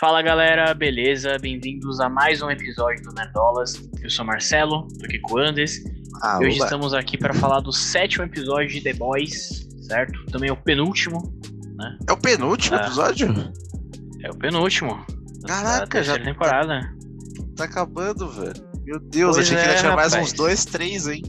Fala galera, beleza? Bem-vindos a mais um episódio do Nerdolas. Eu sou Marcelo, tô aqui com o Andes. Ah, e hoje oba. estamos aqui para falar do sétimo episódio de The Boys, certo? Também é o penúltimo. É o penúltimo Ah. episódio? É o penúltimo. Caraca, já temporada. tá acabando, velho. Meu Deus, Pois achei que é, já tinha mais rapaz. uns dois, três, hein?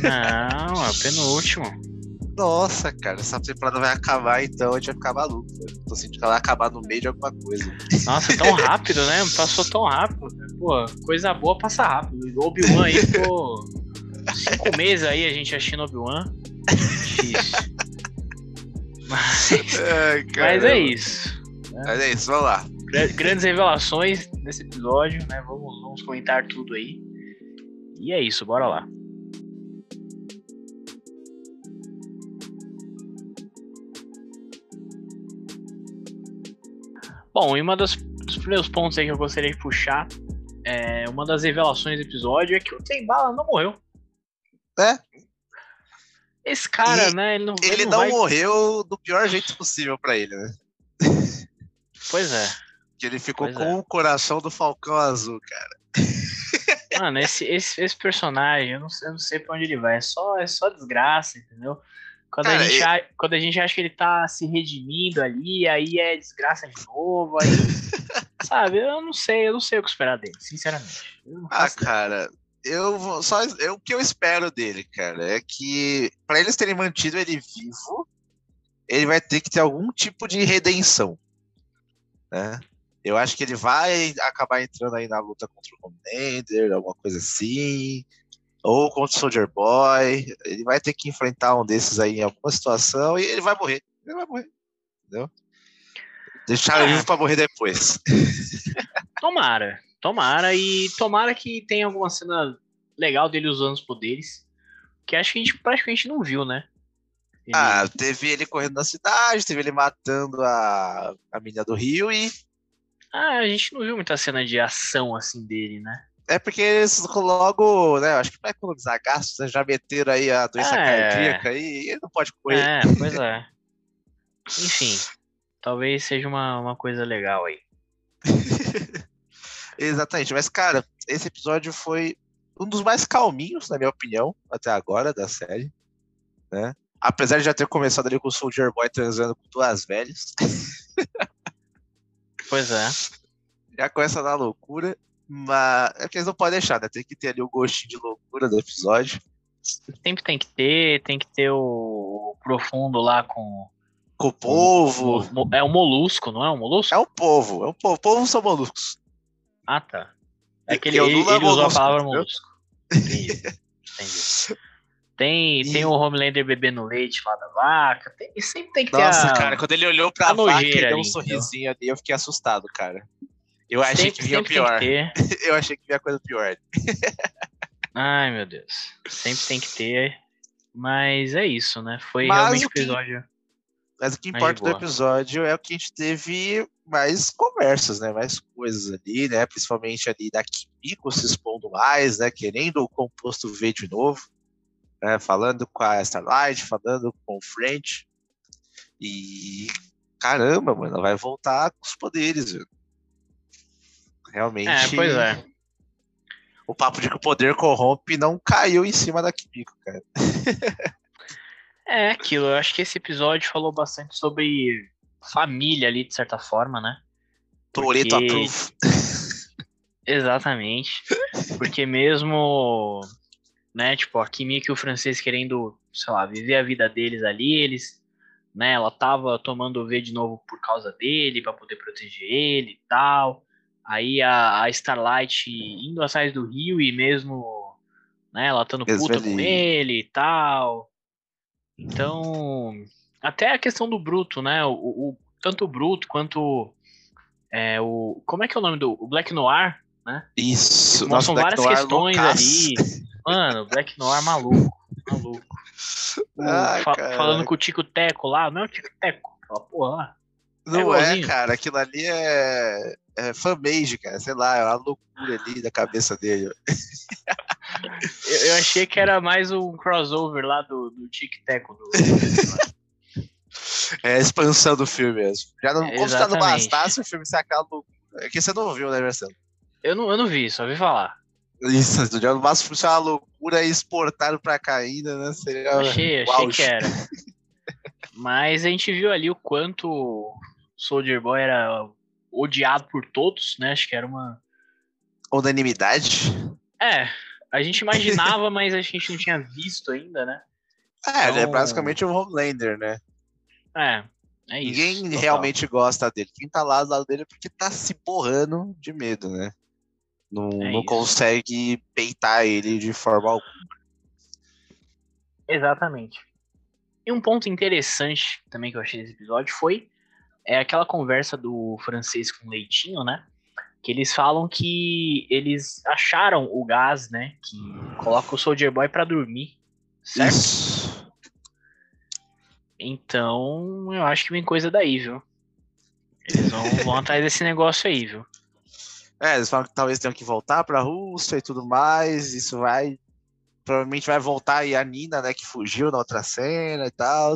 Não, é o penúltimo. Nossa, cara, essa temporada vai acabar então, a gente vai ficar maluco. velho. Tô sentindo que ela vai acabar no meio de alguma coisa. Nossa, tão rápido, né? Passou tão rápido. Pô, coisa boa passa rápido. O Obi-Wan aí ficou cinco meses aí a gente assistindo Obi-Wan. Difícil. Mas, Ai, mas é isso. Mas é isso, vamos lá. Gra- Grandes revelações nesse episódio, né? Vamos, vamos comentar tudo aí. E é isso, bora lá. Bom, e uma das, dos primeiros pontos aí que eu gostaria de puxar é uma das revelações do episódio é que o Tem Bala não morreu. É. Esse cara, E né? Ele não, Ele não não vai... morreu do pior jeito possível pra ele, né? Pois é. Que ele ficou Pois com é. o coração do Falcão Azul, cara. Mano, esse, esse, esse personagem, eu não, sei- eu não sei pra onde ele vai. É só, é só desgraça, entendeu? Quando, a Cara, gente e- a- quando a gente acha que ele tá se redimindo ali, aí é desgraça de novo, aí. sabe, eu não sei, eu não sei o que esperar dele, sinceramente. Ah, ideia. cara, eu vou- só eu, o que eu espero dele, cara, é que pra eles terem mantido ele vivo, ele vai ter que ter algum tipo de redenção, né? Eu acho que ele vai acabar entrando aí na luta contra o Homelander, alguma coisa assim, ou contra o Soldier Boy. Ele vai ter que enfrentar um desses aí em alguma situação e ele vai morrer. Ele vai morrer, entendeu? Deixar ele É. vivo pra morrer depois. Tomara, tomara, e tomara que tenha alguma cena legal dele usando os poderes. Que acho que a gente praticamente não viu, né? Ele- Ah, teve ele correndo na cidade, teve ele matando a, a menina do Rio e. ah, a gente não viu muita cena de ação assim dele, né? É porque eles logo, né? Acho que pra economizar gastos, né, já meteram aí a doença É. cardíaca e ele não pode correr. É, pois é. Enfim, talvez seja uma, uma coisa legal aí. Exatamente. Mas, cara, esse episódio foi um dos mais calminhos, na minha opinião, até agora da série. Né? Apesar de já ter começado ali com o Soldier Boy transando com duas velhas. Pois é. já começa na loucura. Mas é que eles não podem deixar, né? Tem que ter ali o gostinho de loucura do episódio. Sempre tem que ter, tem que ter o, profundo lá com. Com o povo. o- o- é o molusco, não é o molusco? É o povo, é o povo. O povo são moluscos. Ah, tá. É que ele, ele, é ele usou a palavra entendeu? molusco. Entendi. Entendi. Tem, E- tem o Homelander bebendo leite lá da vaca. Tem, e sempre tem que ter Nossa, cara, quando ele olhou pra a vaca e nojeira deu um ali, sorrisinho ali, eu fiquei assustado, cara. Eu achei sempre, que vinha pior. Eu achei que vinha coisa pior. Ai, meu Deus. Sempre tem que ter. Mas é isso, né? Foi Mas realmente o que- episódio. Mas o que importa do episódio é o que a gente teve mais conversas, né? Mais coisas ali, né? Principalmente ali da Kimiko se expondo mais, né? Querendo o composto V de novo. Né? Falando com a Starlight, falando com o French. E caramba, mano, ela vai voltar com os poderes, viu? Realmente. É, pois é. O papo de que o poder corrompe não caiu em cima da Kimiko, cara. É aquilo. Eu acho que esse episódio falou bastante sobre família ali, de certa forma, né? Toreto approve. Exatamente. Porque mesmo, né, tipo, a Kimiko e o francês querendo, sei lá, viver a vida deles ali, eles, né, ela tava tomando o V de novo por causa dele, pra poder proteger ele e tal. Aí a, a Starlight indo atrás do Rio e mesmo, né, ela estando puta com ele- e tal. Então, até a questão do Bruto, né, o, o- tanto o Bruto quanto é, o, como é que é o nome do, o Black Noir, Isso. Mostram Black várias Noir questões loucaço. ali. Mano, Black Noir maluco. Maluco. O- Ai, fa- cara. falando com o Tico Teco lá, não é o Tico Teco, aquela porra lá. Não é, igualzinho. cara. Aquilo ali é, é fanmade, cara. Sei lá, é uma loucura ali da cabeça dele. Eu, eu achei que era mais um crossover lá do, do Tic Teco. Do... É a expansão do filme mesmo. Já não, como se já não Exatamente. bastasse o filme ser aquela loucura. É que você não viu, né, Marcelo? Eu não, eu não vi, só vi falar. Isso, já não basta o filme ser uma loucura e exportaram pra cá ainda, né? Seria Achei, achei que era. Mas a gente viu ali o quanto Soldier Boy era odiado por todos, né? Acho que era uma. Unanimidade. É, a gente imaginava, mas a gente não tinha visto ainda, né? É, ele é Então- basicamente um Homelander, né? É, é isso. Ninguém total. realmente gosta dele. Quem tá lá do lado dele é porque tá se borrando de medo, né? Não, É não consegue peitar ele de forma alguma. Exatamente. E um ponto interessante também que eu achei desse episódio foi é aquela conversa do francês com o Leitinho, né? Que eles falam que eles acharam o gás, né? Que coloca o Soldier Boy pra dormir. Certo? Isso. Então, eu acho que vem coisa daí, viu? Eles vão, vão atrás desse negócio aí, viu? É, eles falam que talvez tenham que voltar pra Rússia e tudo mais. Isso vai. Provavelmente vai voltar aí a Nina, né? Que fugiu na outra cena e tal.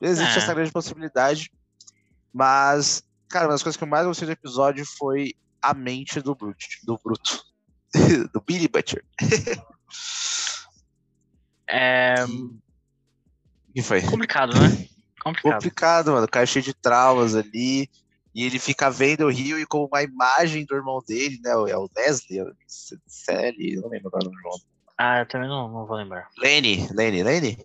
Existe É. essa grande possibilidade. Mas, cara, uma das coisas que eu mais gostei do episódio foi a mente do Bruto. Do Bruto. do Billy Butcher. É que foi? complicado, né? Complicado. Complicado, mano. O cara é cheio de traumas ali. E ele fica vendo o Rio e com uma imagem do irmão dele, né? É o Leslie, é o Sally, não lembro agora o nome. Ah, eu também não, não vou lembrar. Lenny, Lenny, Lenny?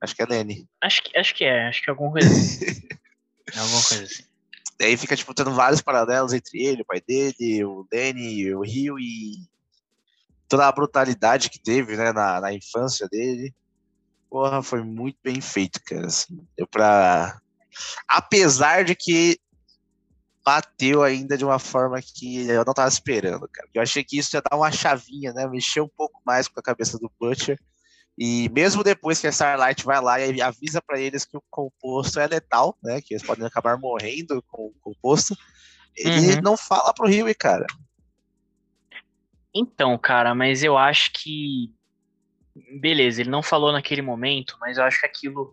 Acho que é Lenny. Acho que, acho que é, acho que é alguma coisa assim. é alguma coisa assim. Daí fica, tipo, tendo vários paralelos entre ele, o pai dele, o Lenny, o Rio e toda a brutalidade que teve, né, na, na infância dele. Porra, foi muito bem feito, cara. Assim, deu pra. Apesar de que bateu ainda de uma forma que eu não tava esperando, cara. Eu achei que isso ia dar uma chavinha, né? Mexer um pouco mais com a cabeça do Butcher. E mesmo depois que a Starlight vai lá e avisa pra eles que o composto é letal, né? Que eles podem acabar morrendo com o composto, ele Uhum. não fala pro Rio, cara. Então, cara, mas eu acho que. Beleza, ele não falou naquele momento, mas eu acho que aquilo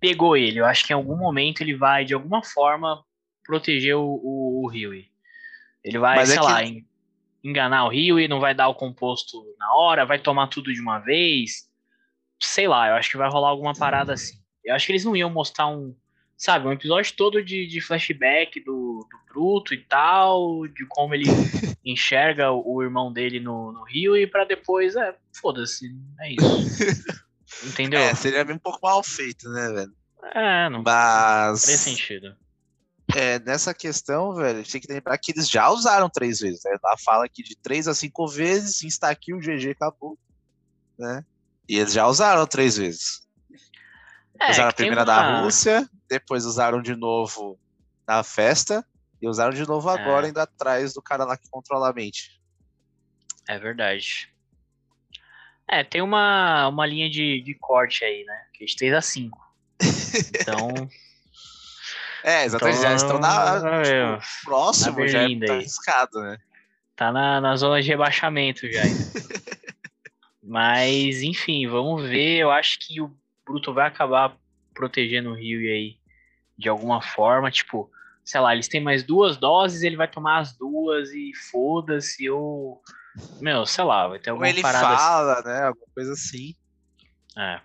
pegou ele. Eu acho que em algum momento ele vai, de alguma forma, proteger o, o, o Huey. Ele vai, Mas é sei que- lá, en- enganar o Huey, não vai dar o composto na hora, vai tomar tudo de uma vez. Sei lá, eu acho que vai rolar alguma parada assim. Eu acho que eles não iam mostrar um, sabe, um episódio todo de, de flashback do, do Bruto e tal, de como ele enxerga o, o irmão dele no, no Rio e pra depois, é, foda-se, é isso. Entendeu? É, seria bem um pouco mal feito, né, velho? É, não faz sentido. É, nessa questão, velho, tem que lembrar que eles já usaram três vezes, né? Lá fala que de três a cinco vezes, insta aqui, o GG acabou, né? E eles já usaram três vezes. É, usaram a primeira uma- da Rússia, depois usaram de novo na festa, e usaram de novo agora, É. indo atrás do cara lá que controla a mente. É verdade. É, tem uma, uma linha de, de corte aí, né? Que é de 3 a 5. Então, É, exatamente, já estão Então, na, é, tipo, próximo, na já é tá arriscado, né? tá na, na zona de rebaixamento já. ainda. Mas, enfim, vamos ver. Eu acho que o Bruto vai acabar protegendo o Rio aí de alguma forma. Tipo, sei lá, eles têm mais duas doses, ele vai tomar as duas e foda-se. Ou. Meu, sei lá, vai ter Ou alguma ele parada fala, né? Alguma coisa assim. assim. É.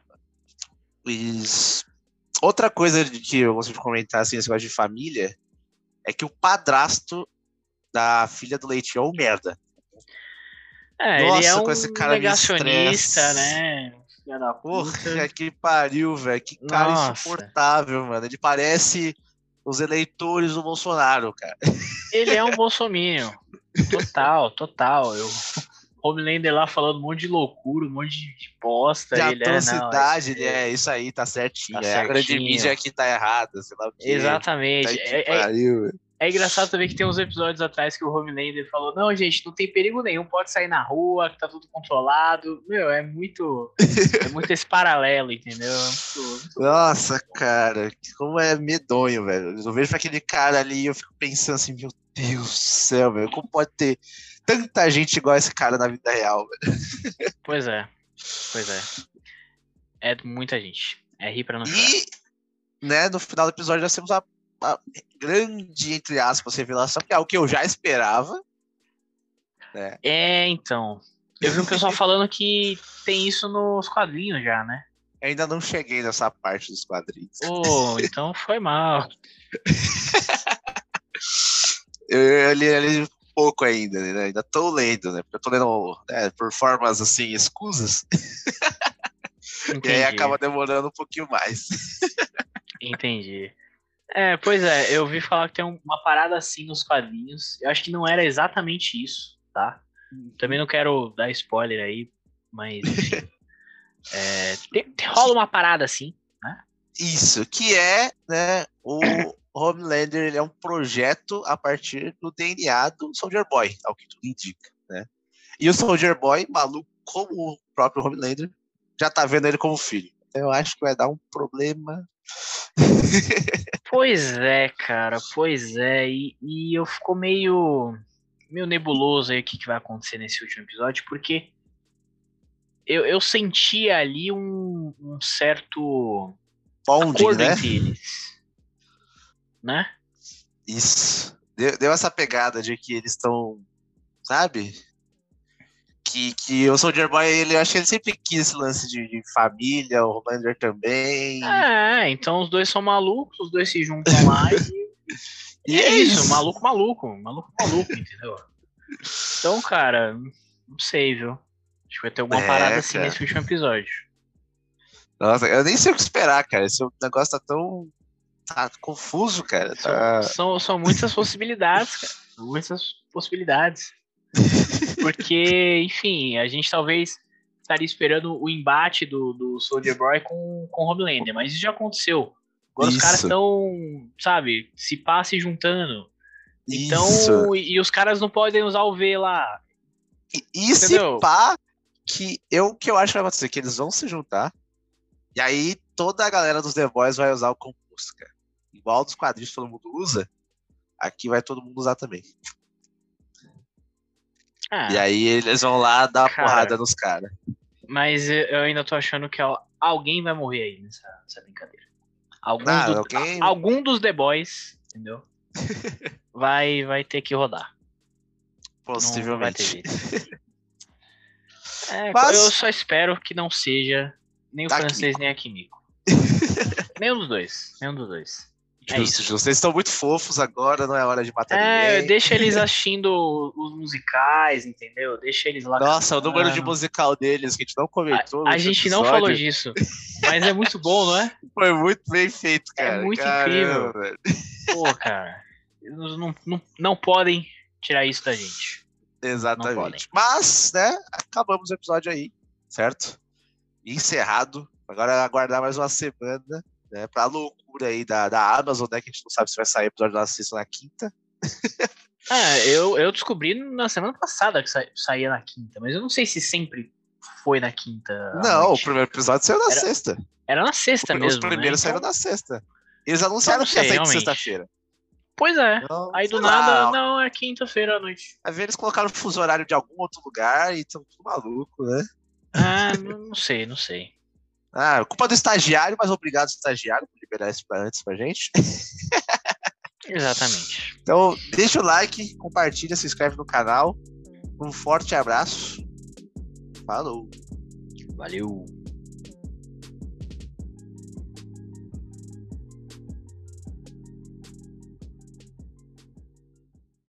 Mas outra coisa de que eu gosto de comentar assim, esse negócio de família é que o padrasto da filha do Leite é um merda. É, ele Nossa, é um com esse cara negacionista, né? Filha da Porra, que pariu, velho. Que cara Nossa. insuportável, mano. Ele parece os eleitores do Bolsonaro, cara. Ele é um bolsominion. Total, total. Eu, Homelander lá falando um monte de loucura, um monte de bosta. De ele é, não, atrocidade, esse- ele é isso aí, tá certinho. Tá é a grande certinho. mídia que tá errada, sei lá o quê. Exatamente. Tá que É, é- pariu, é engraçado também que tem uns episódios atrás que o Homelander falou: não, gente, não tem perigo nenhum, pode sair na rua, que tá tudo controlado. Meu, é muito. É muito esse paralelo, entendeu? É muito- muito Nossa, cara, como é medonho, velho. Eu vejo pra aquele cara ali e eu fico pensando assim, meu Deus do céu, velho. Como pode ter tanta gente igual esse cara na vida real, velho? Pois é. Pois é. É muita gente. É rir pra não chorar. E né, no final do episódio nós temos uma, uma grande, entre aspas, revelação, que é o que eu já esperava. Né? É, então. Eu vi um pessoal falando que tem isso nos quadrinhos já, né? Ainda não cheguei nessa parte dos quadrinhos. Oh, então foi mal. eu, eu li, eu li pouco ainda, né? Ainda tô lendo, né? Porque eu tô lendo né, por formas assim, escusas. e aí acaba demorando um pouquinho mais. Entendi. É, pois é, eu vi falar que tem uma parada assim nos quadrinhos. Eu acho que não era exatamente isso, tá? Também não quero dar spoiler aí, mas enfim. é, tem, rola uma parada assim, né? Isso, que é, né, o Homelander ele é um projeto a partir do DNA do Soldier Boy, ao que tudo indica, né? E o Soldier Boy, maluco como o próprio Homelander, já tá vendo ele como filho. Então eu acho que vai dar um problema. pois é, cara, pois é. E, e eu fico meio, meio nebuloso aí o que, que vai acontecer nesse último episódio, porque eu, eu senti ali um, um certo Bonding, acordo né? entre eles né? Isso. Deu, deu essa pegada de que eles estão, sabe? Que, que o Soldier Boy, ele acho que ele sempre quis esse lance de, de família, o Homelander também. É, então os dois são malucos, os dois se juntam lá e, e é, é isso, maluco, maluco, maluco, maluco, entendeu? Então, cara, não sei, viu? Acho que vai ter alguma é, parada assim cara. nesse último episódio. Nossa, eu nem sei o que esperar, cara. Esse negócio tá tão tá confuso, cara. Tá... São, são muitas possibilidades, cara. Muitas possibilidades. Porque, enfim, a gente talvez estaria esperando o embate do, do Soldier Boy com, com Homelander, mas isso já aconteceu. Agora isso. os caras estão, sabe, se pá se juntando. Então, e, e, os caras não podem usar o V lá. E, e se pá, que eu que eu acho que vai acontecer, que eles vão se juntar, e aí toda a galera dos The Boys vai usar o composto, cara igual dos quadrinhos todo mundo usa, aqui vai todo mundo usar também. Ah, e aí eles vão lá dar cara, porrada nos caras. Mas eu ainda tô achando que alguém vai morrer aí nessa, nessa brincadeira. Algum, ah, do, alguém... algum dos The Boys, entendeu? vai, vai ter que rodar. Possivelmente. É, Mas... Eu só espero que não seja nem o tá francês nem a Kimiko. nenhum dos dois. Nenhum dos dois. É justo, justo. Vocês estão muito fofos agora, não é hora de matar é, ninguém. deixa eles assistindo os musicais, entendeu? Deixa eles lá. Nossa, cantando. o número de musical deles que a gente não comentou. A, a gente episódio. não falou disso. Mas é muito bom, não é? Foi muito bem feito, é cara. É muito Caramba, incrível. Velho. Pô, cara. Eles não, não, não podem tirar isso da gente. Exatamente. Mas, né, acabamos o episódio aí, certo? Encerrado. Agora aguardar mais uma semana, né, pra loucura aí da, da Amazon, né? Que a gente não sabe se vai sair episódio da sexta na quinta. é, eu, eu descobri na semana passada que sa, saía na quinta, mas eu não sei se sempre foi na quinta. Não, noite. o primeiro episódio saiu na era, sexta. Era na sexta o, mesmo. Os primeiros né? saíram então... na sexta. Eles anunciaram sei, que ia sair sexta-feira. Pois é. Então, aí do nada, lá, não, é quinta-feira à noite. Aí eles colocaram o fuso horário de algum outro lugar e estão tudo maluco, né? Ah, não sei, não sei. Ah, culpa do estagiário, mas obrigado, estagiário, por liberar isso pra antes pra gente. Exatamente. Então, deixa o like, compartilha, se inscreve no canal. Um forte abraço. Falou. Valeu.